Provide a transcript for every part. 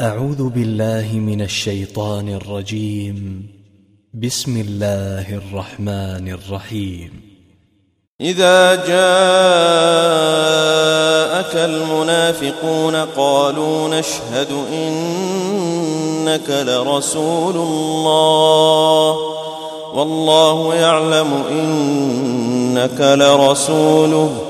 أعوذ بالله من الشيطان الرجيم. بسم الله الرحمن الرحيم. إذا جاءك المنافقون قالوا نشهد إنك لرسول الله. والله يعلم إنك لرسوله.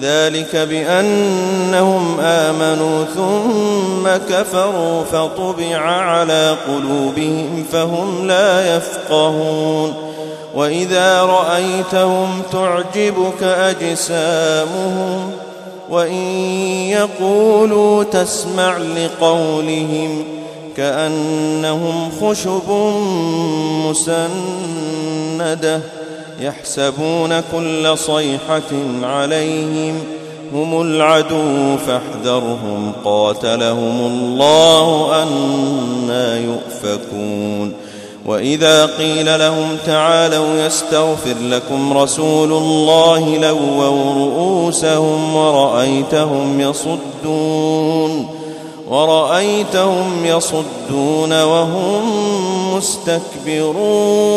ذلك بأنهم آمنوا ثم كفروا فطبع على قلوبهم فهم لا يفقهون. وإذا رأيتهم تعجبك أجسامهم وإن يقولوا تسمع لقولهم كأنهم خشب مسندة. يحسبون كل صيحة عليهم هم العدو فاحذرهم. قاتلهم الله أنا يؤفكون. وإذا قيل لهم تعالوا يستغفر لكم رسول الله لووا رؤوسهم ورأيتهم يصدون ورأيتهم يصدون وهم مستكبرون.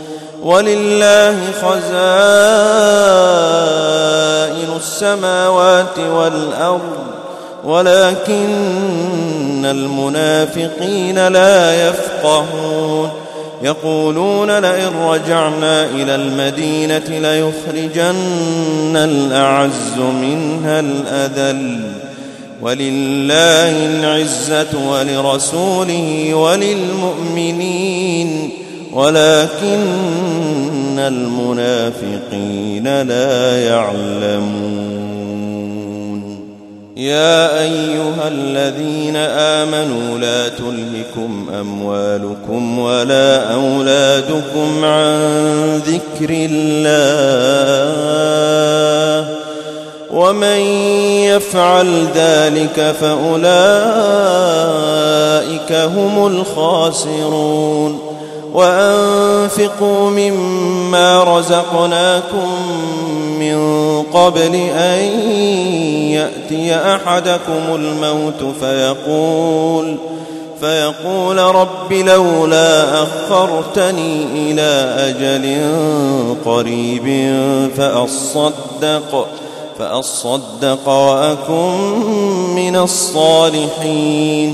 ولله خزائن السماوات والأرض ولكن المنافقين لا يفقهون. يقولون لئن رجعنا إلى المدينة ليخرجن الأعز منها الأذل. ولله العزة ولرسوله وللمؤمنين. ولكن المنافقين لا يعلمون. يا أيها الذين آمنوا لا تلهكم أموالكم ولا أولادكم عن ذكر الله ومن يفعل ذلك فأولئك هم الخاسرون. وأنفقوا مما رزقناكم من قبل أن يأتي أحدكم الموت فيقول فيقول رب لولا أخرتني إلى أجل قريب فأصدق فأصدق وأكن من الصالحين.